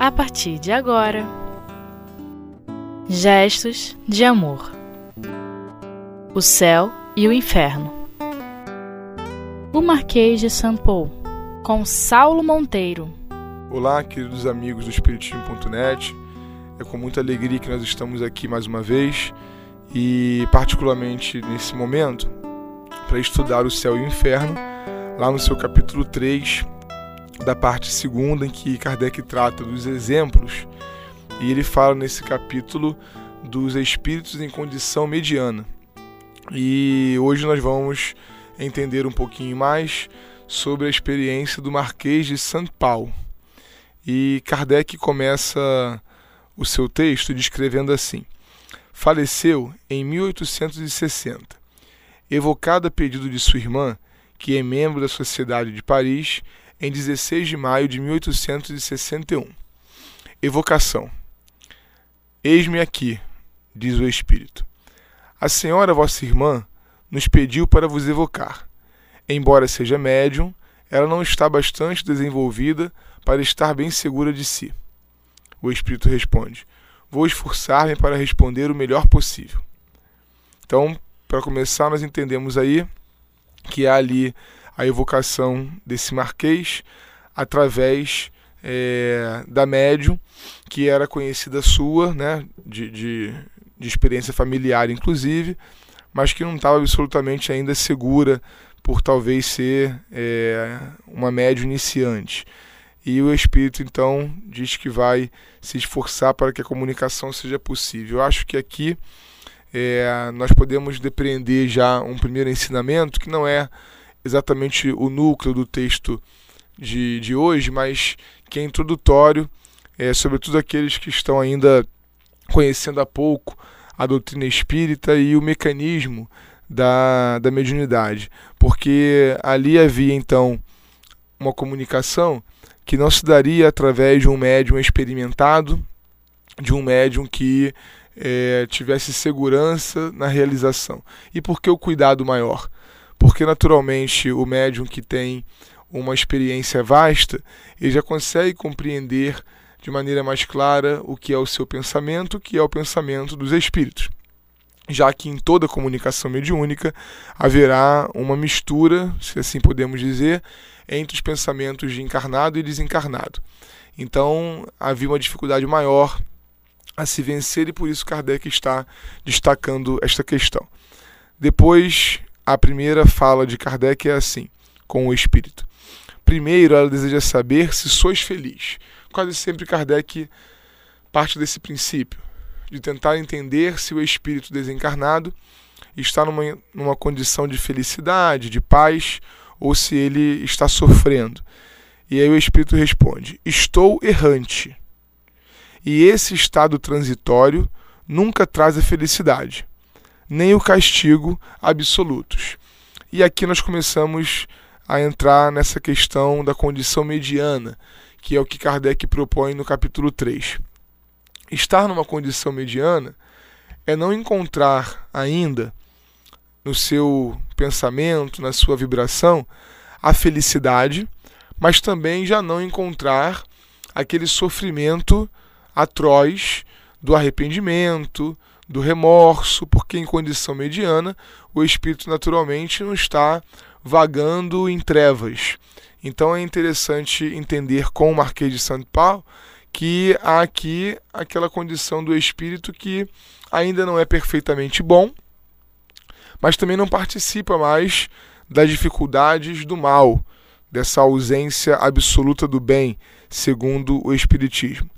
a partir de agora. Gestos de amor. O céu e o inferno. O Marquês de Saint Paul, com Saulo Monteiro. Olá, queridos amigos do Espiritismo.net. É com muita alegria que nós estamos aqui mais uma vez e, particularmente nesse momento, para estudar o céu e o inferno, lá no seu capítulo 3, da parte segunda, em que Kardec trata dos exemplos, e ele fala nesse capítulo dos espíritos em condição mediana. E hoje nós vamos entender um pouquinho mais sobre a experiência do Marquês de São Paulo. E Kardec começa o seu texto descrevendo assim: Faleceu em 1860, evocado a pedido de sua irmã, que é membro da Sociedade de Paris, em 16 de maio de 1861. Evocação: Eis-me aqui, diz o Espírito. A senhora, vossa irmã, nos pediu para vos evocar. Embora seja médium, ela não está bastante desenvolvida para estar bem segura de si. O Espírito responde: Vou esforçar-me para responder o melhor possível. Então, para começar, nós entendemos aí que há ali a evocação desse marquês através é, da médium, que era conhecida sua, né, de, de, de experiência familiar, inclusive, mas que não estava absolutamente ainda segura por talvez ser é, uma médium iniciante. E o espírito então diz que vai se esforçar para que a comunicação seja possível. Eu acho que aqui é, nós podemos depreender já um primeiro ensinamento que não é exatamente o núcleo do texto de, de hoje, mas que é introdutório, é, sobretudo aqueles que estão ainda conhecendo há pouco a doutrina espírita e o mecanismo da, da mediunidade, porque ali havia então uma comunicação que não se daria através de um médium experimentado, de um médium que é, tivesse segurança na realização. E por que o cuidado maior? Porque naturalmente o médium que tem uma experiência vasta, ele já consegue compreender de maneira mais clara o que é o seu pensamento, que é o pensamento dos espíritos. Já que em toda comunicação mediúnica haverá uma mistura, se assim podemos dizer, entre os pensamentos de encarnado e desencarnado. Então havia uma dificuldade maior a se vencer e por isso Kardec está destacando esta questão. Depois a primeira fala de Kardec é assim, com o espírito. Primeiro, ela deseja saber se sois feliz. Quase sempre Kardec parte desse princípio, de tentar entender se o espírito desencarnado está numa, numa condição de felicidade, de paz, ou se ele está sofrendo. E aí o espírito responde: Estou errante. E esse estado transitório nunca traz a felicidade nem o castigo absolutos. E aqui nós começamos a entrar nessa questão da condição mediana, que é o que Kardec propõe no capítulo 3. Estar numa condição mediana é não encontrar ainda no seu pensamento, na sua vibração, a felicidade, mas também já não encontrar aquele sofrimento atroz do arrependimento, do remorso, porque em condição mediana o espírito naturalmente não está vagando em trevas. Então é interessante entender com o Marquês de São Paulo que há aqui aquela condição do espírito que ainda não é perfeitamente bom, mas também não participa mais das dificuldades do mal, dessa ausência absoluta do bem, segundo o Espiritismo.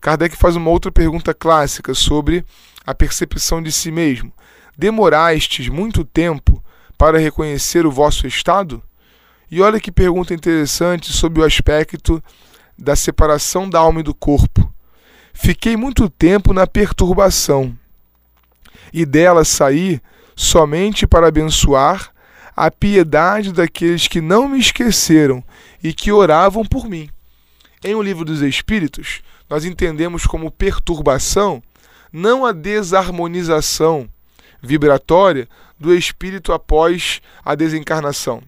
Kardec faz uma outra pergunta clássica sobre a percepção de si mesmo, demorastes muito tempo para reconhecer o vosso estado? E olha que pergunta interessante sobre o aspecto da separação da alma e do corpo. Fiquei muito tempo na perturbação, e dela saí somente para abençoar a piedade daqueles que não me esqueceram e que oravam por mim. Em O Livro dos Espíritos, nós entendemos como perturbação não a desarmonização vibratória do espírito após a desencarnação.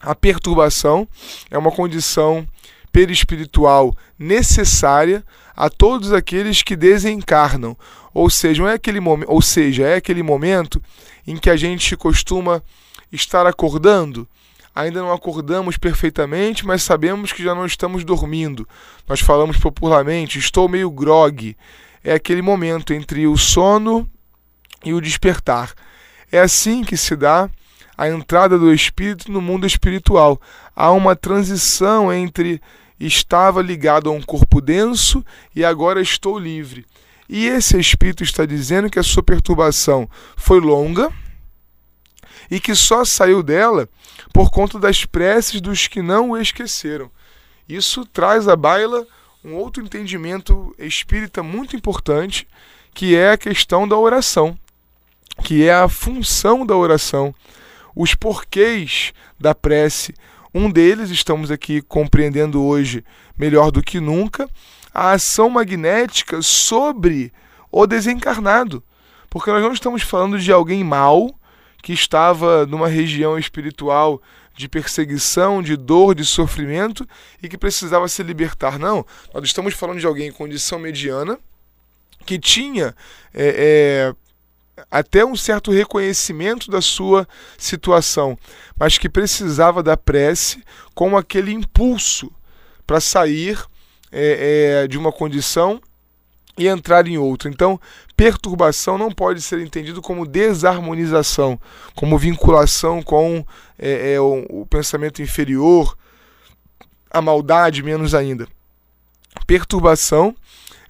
A perturbação é uma condição perispiritual necessária a todos aqueles que desencarnam. Ou seja, é aquele momento, ou seja, é aquele momento em que a gente costuma estar acordando. Ainda não acordamos perfeitamente, mas sabemos que já não estamos dormindo. Nós falamos popularmente, estou meio grog. É aquele momento entre o sono e o despertar. É assim que se dá a entrada do espírito no mundo espiritual. Há uma transição entre estava ligado a um corpo denso e agora estou livre. E esse espírito está dizendo que a sua perturbação foi longa e que só saiu dela por conta das preces dos que não o esqueceram. Isso traz à baila um outro entendimento espírita muito importante, que é a questão da oração, que é a função da oração, os porquês da prece, um deles, estamos aqui compreendendo hoje melhor do que nunca, a ação magnética sobre o desencarnado. Porque nós não estamos falando de alguém mau que estava numa região espiritual de perseguição, de dor, de sofrimento e que precisava se libertar. Não, nós estamos falando de alguém em condição mediana que tinha é, é, até um certo reconhecimento da sua situação, mas que precisava da prece como aquele impulso para sair é, é, de uma condição e entrar em outra. Então, perturbação não pode ser entendido como desarmonização, como vinculação com é, é o, o pensamento inferior, a maldade, menos ainda. Perturbação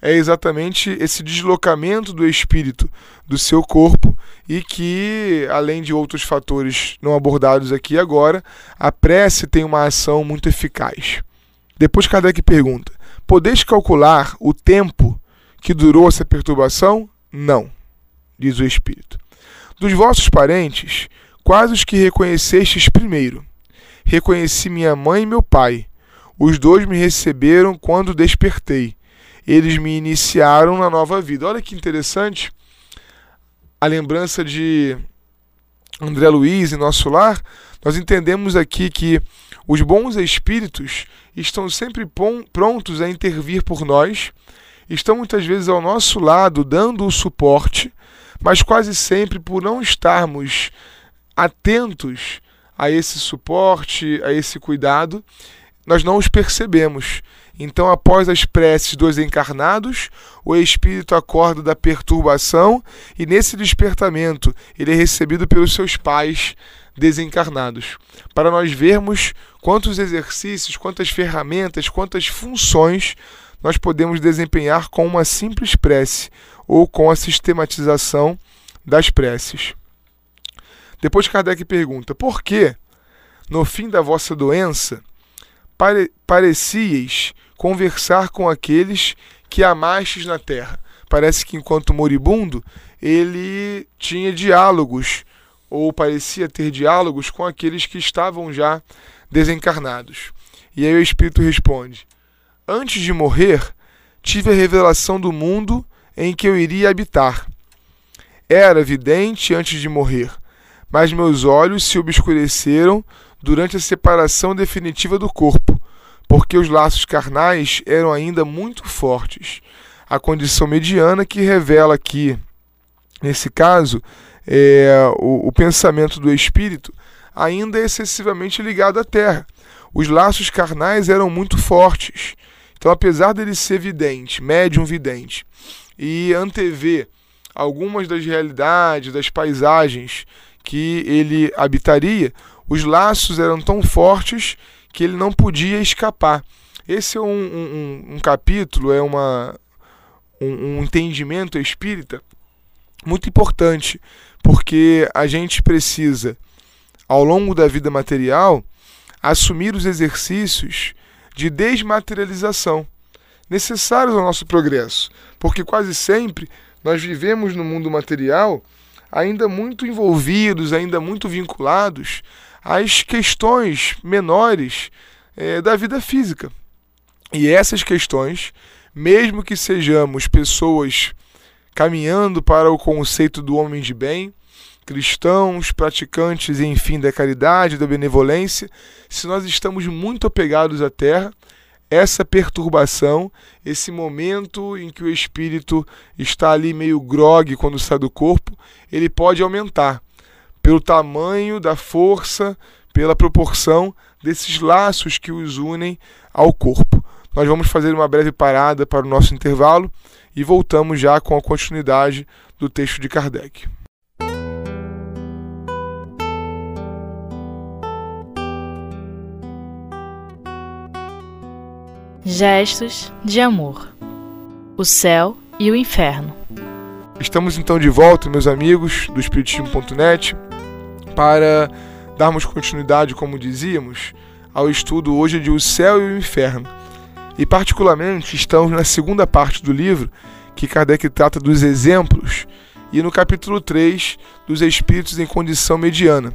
é exatamente esse deslocamento do espírito do seu corpo e que, além de outros fatores não abordados aqui agora, a prece tem uma ação muito eficaz. Depois Kardec pergunta: Podeis calcular o tempo que durou essa perturbação? Não, diz o espírito. Dos vossos parentes, quais os que reconhecestes primeiro? Reconheci minha mãe e meu pai. Os dois me receberam quando despertei eles me iniciaram na nova vida. Olha que interessante a lembrança de André Luiz em nosso lar. Nós entendemos aqui que os bons espíritos estão sempre prontos a intervir por nós, estão muitas vezes ao nosso lado dando o suporte, mas quase sempre por não estarmos atentos a esse suporte, a esse cuidado, nós não os percebemos. Então, após as preces dos encarnados, o espírito acorda da perturbação e nesse despertamento ele é recebido pelos seus pais desencarnados. Para nós vermos quantos exercícios, quantas ferramentas, quantas funções nós podemos desempenhar com uma simples prece ou com a sistematização das preces. Depois Kardec pergunta: por que, no fim da vossa doença, pare parecieis conversar com aqueles que amastes na terra. Parece que enquanto moribundo, ele tinha diálogos, ou parecia ter diálogos com aqueles que estavam já desencarnados. E aí o Espírito responde: Antes de morrer, tive a revelação do mundo em que eu iria habitar. Era vidente antes de morrer, mas meus olhos se obscureceram durante a separação definitiva do corpo porque os laços carnais eram ainda muito fortes. A condição mediana que revela que, nesse caso, é, o, o pensamento do espírito ainda é excessivamente ligado à terra. Os laços carnais eram muito fortes. Então, apesar dele ser vidente, médium vidente, e antever algumas das realidades, das paisagens que ele habitaria, os laços eram tão fortes que ele não podia escapar. Esse é um, um, um capítulo, é uma, um, um entendimento espírita muito importante, porque a gente precisa, ao longo da vida material, assumir os exercícios de desmaterialização necessários ao nosso progresso, porque quase sempre nós vivemos no mundo material ainda muito envolvidos, ainda muito vinculados as questões menores é, da vida física. E essas questões, mesmo que sejamos pessoas caminhando para o conceito do homem de bem, cristãos, praticantes, enfim, da caridade, da benevolência, se nós estamos muito apegados à terra, essa perturbação, esse momento em que o espírito está ali meio grogue quando sai do corpo, ele pode aumentar pelo tamanho da força, pela proporção desses laços que os unem ao corpo. Nós vamos fazer uma breve parada para o nosso intervalo e voltamos já com a continuidade do texto de Kardec. Gestos de amor. O céu e o inferno. Estamos então de volta, meus amigos do Espiritismo.net, para darmos continuidade, como dizíamos, ao estudo hoje de O Céu e o Inferno. E, particularmente, estamos na segunda parte do livro, que Kardec trata dos exemplos, e no capítulo 3, dos espíritos em condição mediana.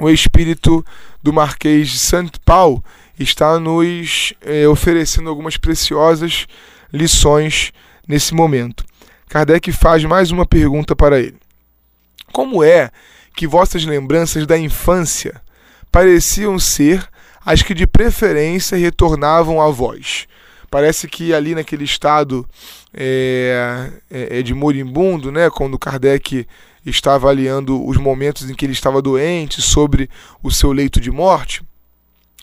O espírito do Marquês de Saint Paul está nos eh, oferecendo algumas preciosas lições nesse momento. Kardec faz mais uma pergunta para ele: Como é que vossas lembranças da infância pareciam ser as que de preferência retornavam a vós? Parece que ali naquele estado é, é, de moribundo, né, quando Kardec está avaliando os momentos em que ele estava doente, sobre o seu leito de morte,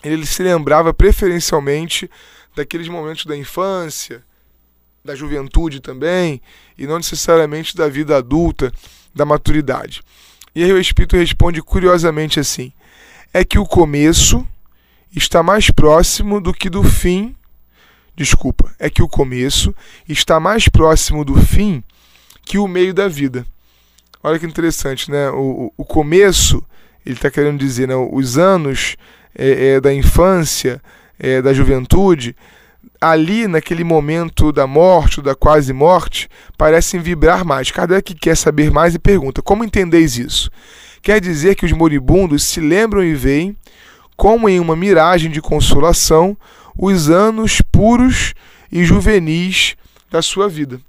ele se lembrava preferencialmente daqueles momentos da infância, da juventude também, e não necessariamente da vida adulta, da maturidade. E aí o Espírito responde curiosamente assim: é que o começo está mais próximo do que do fim. Desculpa, é que o começo está mais próximo do fim que o meio da vida. Olha que interessante, né? O, o começo, ele está querendo dizer, né? os anos é, é, da infância, é, da juventude, ali naquele momento da morte, ou da quase morte, parecem vibrar mais. Kardec quer saber mais e pergunta: como entendeis isso? Quer dizer que os moribundos se lembram e veem, como em uma miragem de consolação, os anos puros e juvenis da sua vida.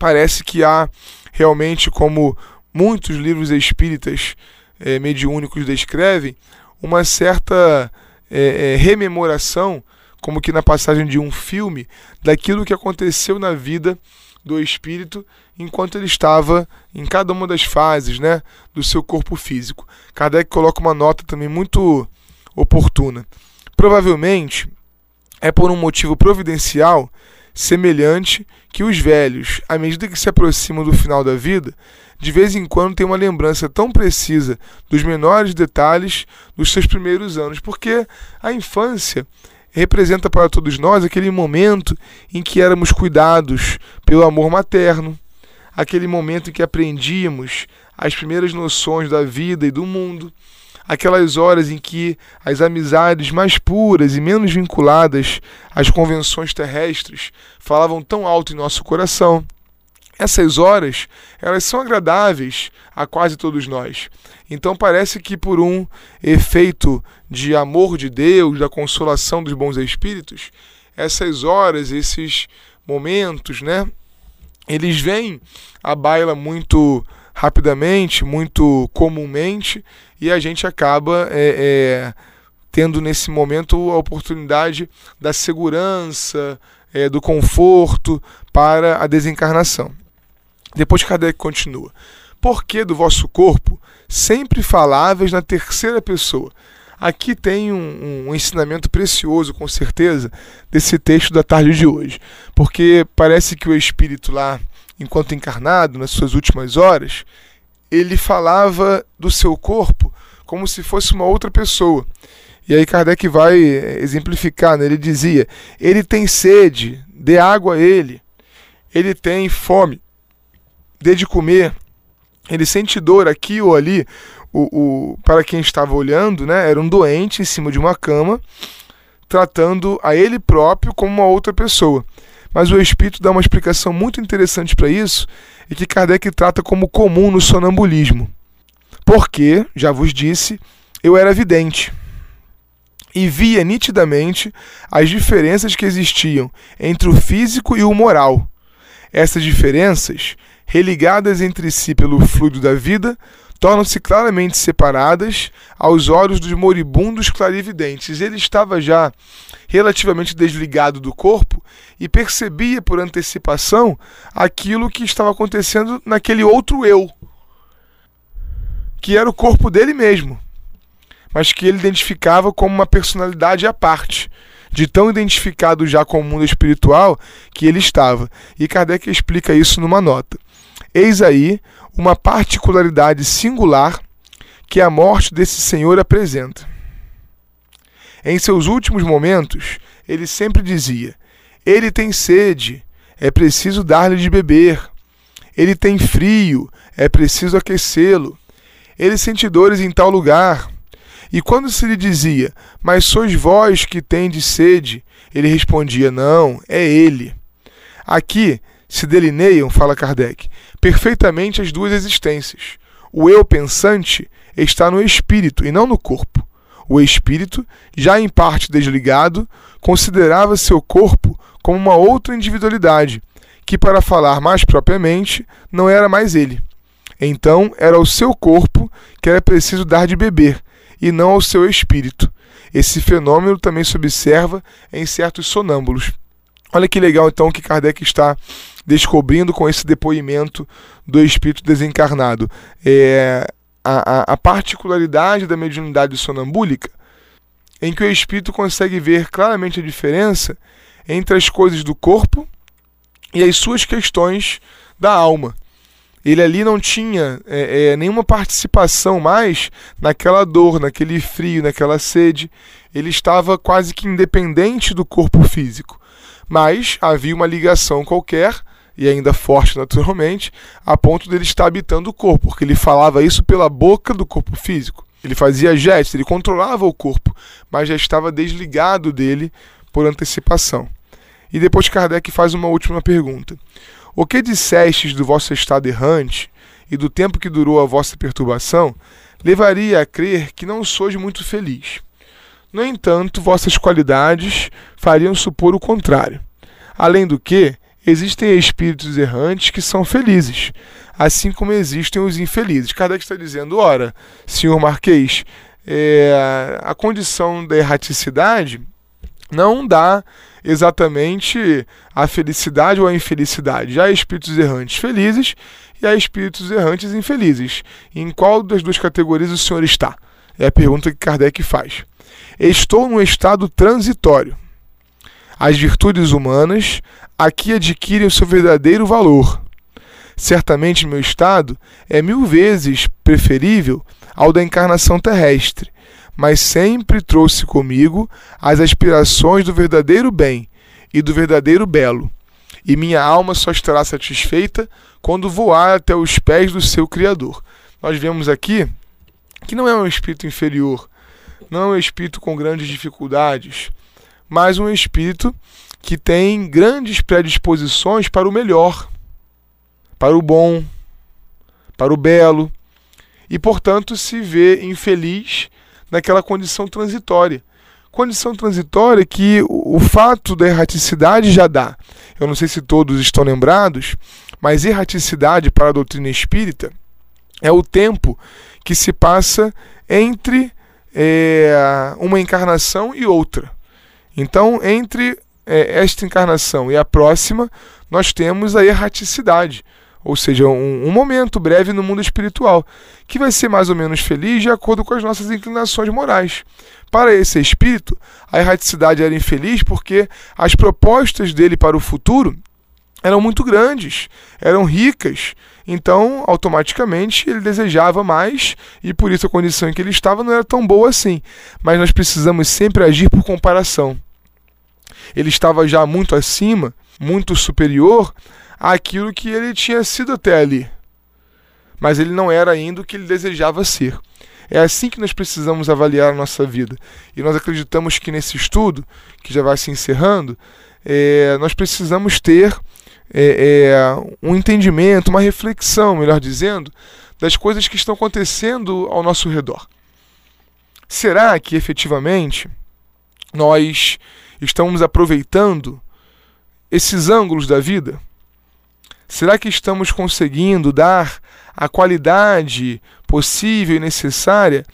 Parece que há realmente, como muitos livros espíritas é, mediúnicos descrevem, uma certa é, é, rememoração, como que na passagem de um filme, daquilo que aconteceu na vida do espírito enquanto ele estava em cada uma das fases né, do seu corpo físico. Kardec coloca uma nota também muito oportuna. Provavelmente é por um motivo providencial semelhante que os velhos, à medida que se aproximam do final da vida, de vez em quando têm uma lembrança tão precisa dos menores detalhes dos seus primeiros anos, porque a infância representa para todos nós aquele momento em que éramos cuidados pelo amor materno, aquele momento em que aprendíamos as primeiras noções da vida e do mundo, aquelas horas em que as amizades mais puras e menos vinculadas às convenções terrestres falavam tão alto em nosso coração. Essas horas, elas são agradáveis a quase todos nós. Então parece que por um efeito de amor de Deus, da consolação dos bons espíritos, essas horas, esses momentos, né, eles vêm à baila muito rapidamente, muito comumente, e a gente acaba é, é, tendo nesse momento a oportunidade da segurança, é, do conforto para a desencarnação. Depois Kardec continua. Por que do vosso corpo sempre faláveis na terceira pessoa? Aqui tem um, um, ensinamento precioso, com certeza, desse texto da tarde de hoje. Porque parece que o espírito lá, enquanto encarnado, nas suas últimas horas, ele falava do seu corpo como se fosse uma outra pessoa. E aí Kardec vai exemplificar, né? ele dizia: ele tem sede, dê água a ele, ele tem fome, dê de comer, ele sente dor aqui ou ali. O, o, para quem estava olhando, né, era um doente em cima de uma cama, tratando a ele próprio como uma outra pessoa. Mas o Espírito dá uma explicação muito interessante para isso, e que Kardec trata como comum no sonambulismo. Porque, já vos disse, eu era vidente e via nitidamente as diferenças que existiam entre o físico e o moral. Essas diferenças religadas entre si pelo fluido da vida, tornam-se claramente separadas aos olhos dos moribundos clarividentes. Ele estava já relativamente desligado do corpo e percebia por antecipação aquilo que estava acontecendo naquele outro eu, que era o corpo dele mesmo, mas que ele identificava como uma personalidade à parte, de tão identificado já com o mundo espiritual que ele estava. E Kardec explica isso numa nota. Eis aí uma particularidade singular que a morte desse senhor apresenta. Em seus últimos momentos, ele sempre dizia: Ele tem sede, é preciso dar-lhe de beber. Ele tem frio, é preciso aquecê-lo. Ele sente dores em tal lugar. E quando se lhe dizia: Mas sois vós que tendes sede, ele respondia: Não, é ele. Aqui se delineiam, fala Kardec, perfeitamente as duas existências. O eu pensante está no espírito e não no corpo. O espírito, já em parte desligado, considerava seu corpo como uma outra individualidade, que, para falar mais propriamente, não era mais ele. Então era ao seu corpo que era preciso dar de beber, e não ao seu espírito. Esse fenômeno também se observa em certos sonâmbulos. Olha que legal então que Kardec está descobrindo com esse depoimento do espírito desencarnado. É, a, a, a particularidade da mediunidade sonambúlica, em que o espírito consegue ver claramente a diferença entre as coisas do corpo e as suas questões da alma. Ele ali não tinha é, é, nenhuma participação mais naquela dor, naquele frio, naquela sede. Ele estava quase que independente do corpo físico. Mas havia uma ligação qualquer e ainda forte naturalmente, a ponto dele estar habitando o corpo, porque ele falava isso pela boca do corpo físico. Ele fazia gestos, ele controlava o corpo, mas já estava desligado dele por antecipação. E depois Kardec faz uma última pergunta: O que dissestes do vosso estado errante e do tempo que durou a vossa perturbação levaria a crer que não sois muito feliz. No entanto, vossas qualidades fariam supor o contrário. Além do que, existem espíritos errantes que são felizes, assim como existem os infelizes. Kardec está dizendo: ora, senhor Marquês, é, a condição da erraticidade não dá exatamente a felicidade ou a infelicidade. Já há espíritos errantes felizes e há espíritos errantes infelizes. Em qual das duas categorias o senhor está? É a pergunta que Kardec faz. Estou num estado transitório. As virtudes humanas aqui adquirem o seu verdadeiro valor. Certamente meu estado é mil vezes preferível ao da encarnação terrestre, mas sempre trouxe comigo as aspirações do verdadeiro bem e do verdadeiro belo, e minha alma só estará satisfeita quando voar até os pés do seu Criador. Nós vemos aqui que não é um espírito inferior, não é um espírito com grandes dificuldades, mas um espírito que tem grandes predisposições para o melhor, para o bom, para o belo, e portanto se vê infeliz naquela condição transitória. Condição transitória que o fato da erraticidade já dá. Eu não sei se todos estão lembrados, mas erraticidade para a doutrina espírita é o tempo que se passa entre é, uma encarnação e outra. Então, entre é, esta encarnação e a próxima, nós temos a erraticidade, ou seja, um, um, momento breve no mundo espiritual, que vai ser mais ou menos feliz de acordo com as nossas inclinações morais. Para esse espírito, a erraticidade era infeliz porque as propostas dele para o futuro eram muito grandes, eram ricas, então automaticamente ele desejava mais e por isso a condição em que ele estava não era tão boa assim. Mas nós precisamos sempre agir por comparação ele estava já muito acima, muito superior àquilo que ele tinha sido até ali. Mas ele não era ainda o que ele desejava ser. É assim que nós precisamos avaliar a nossa vida. E nós acreditamos que nesse estudo, que já vai se encerrando, é, nós precisamos ter é, é, um entendimento, uma reflexão, melhor dizendo, das coisas que estão acontecendo ao nosso redor. Será que efetivamente nós estamos aproveitando esses ângulos da vida? Será que estamos conseguindo dar a qualidade possível e necessária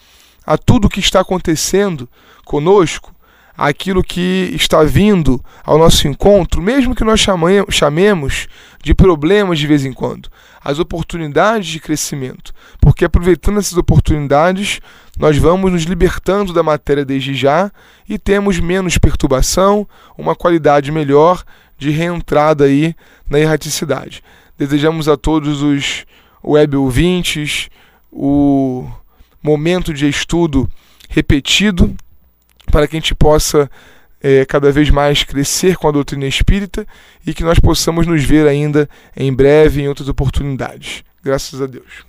a tudo o que está acontecendo conosco, aquilo que está vindo ao nosso encontro, mesmo que nós chamemos de problemas de vez em quando, as oportunidades de crescimento, porque aproveitando essas oportunidades, nós vamos nos libertando da matéria desde já e temos menos perturbação, uma qualidade melhor de reentrada aí na erraticidade. Desejamos a todos os web ouvintes o momento de estudo repetido para que a gente possa é, cada vez mais crescer com a doutrina espírita e que nós possamos nos ver ainda em breve em outras oportunidades. Graças a Deus.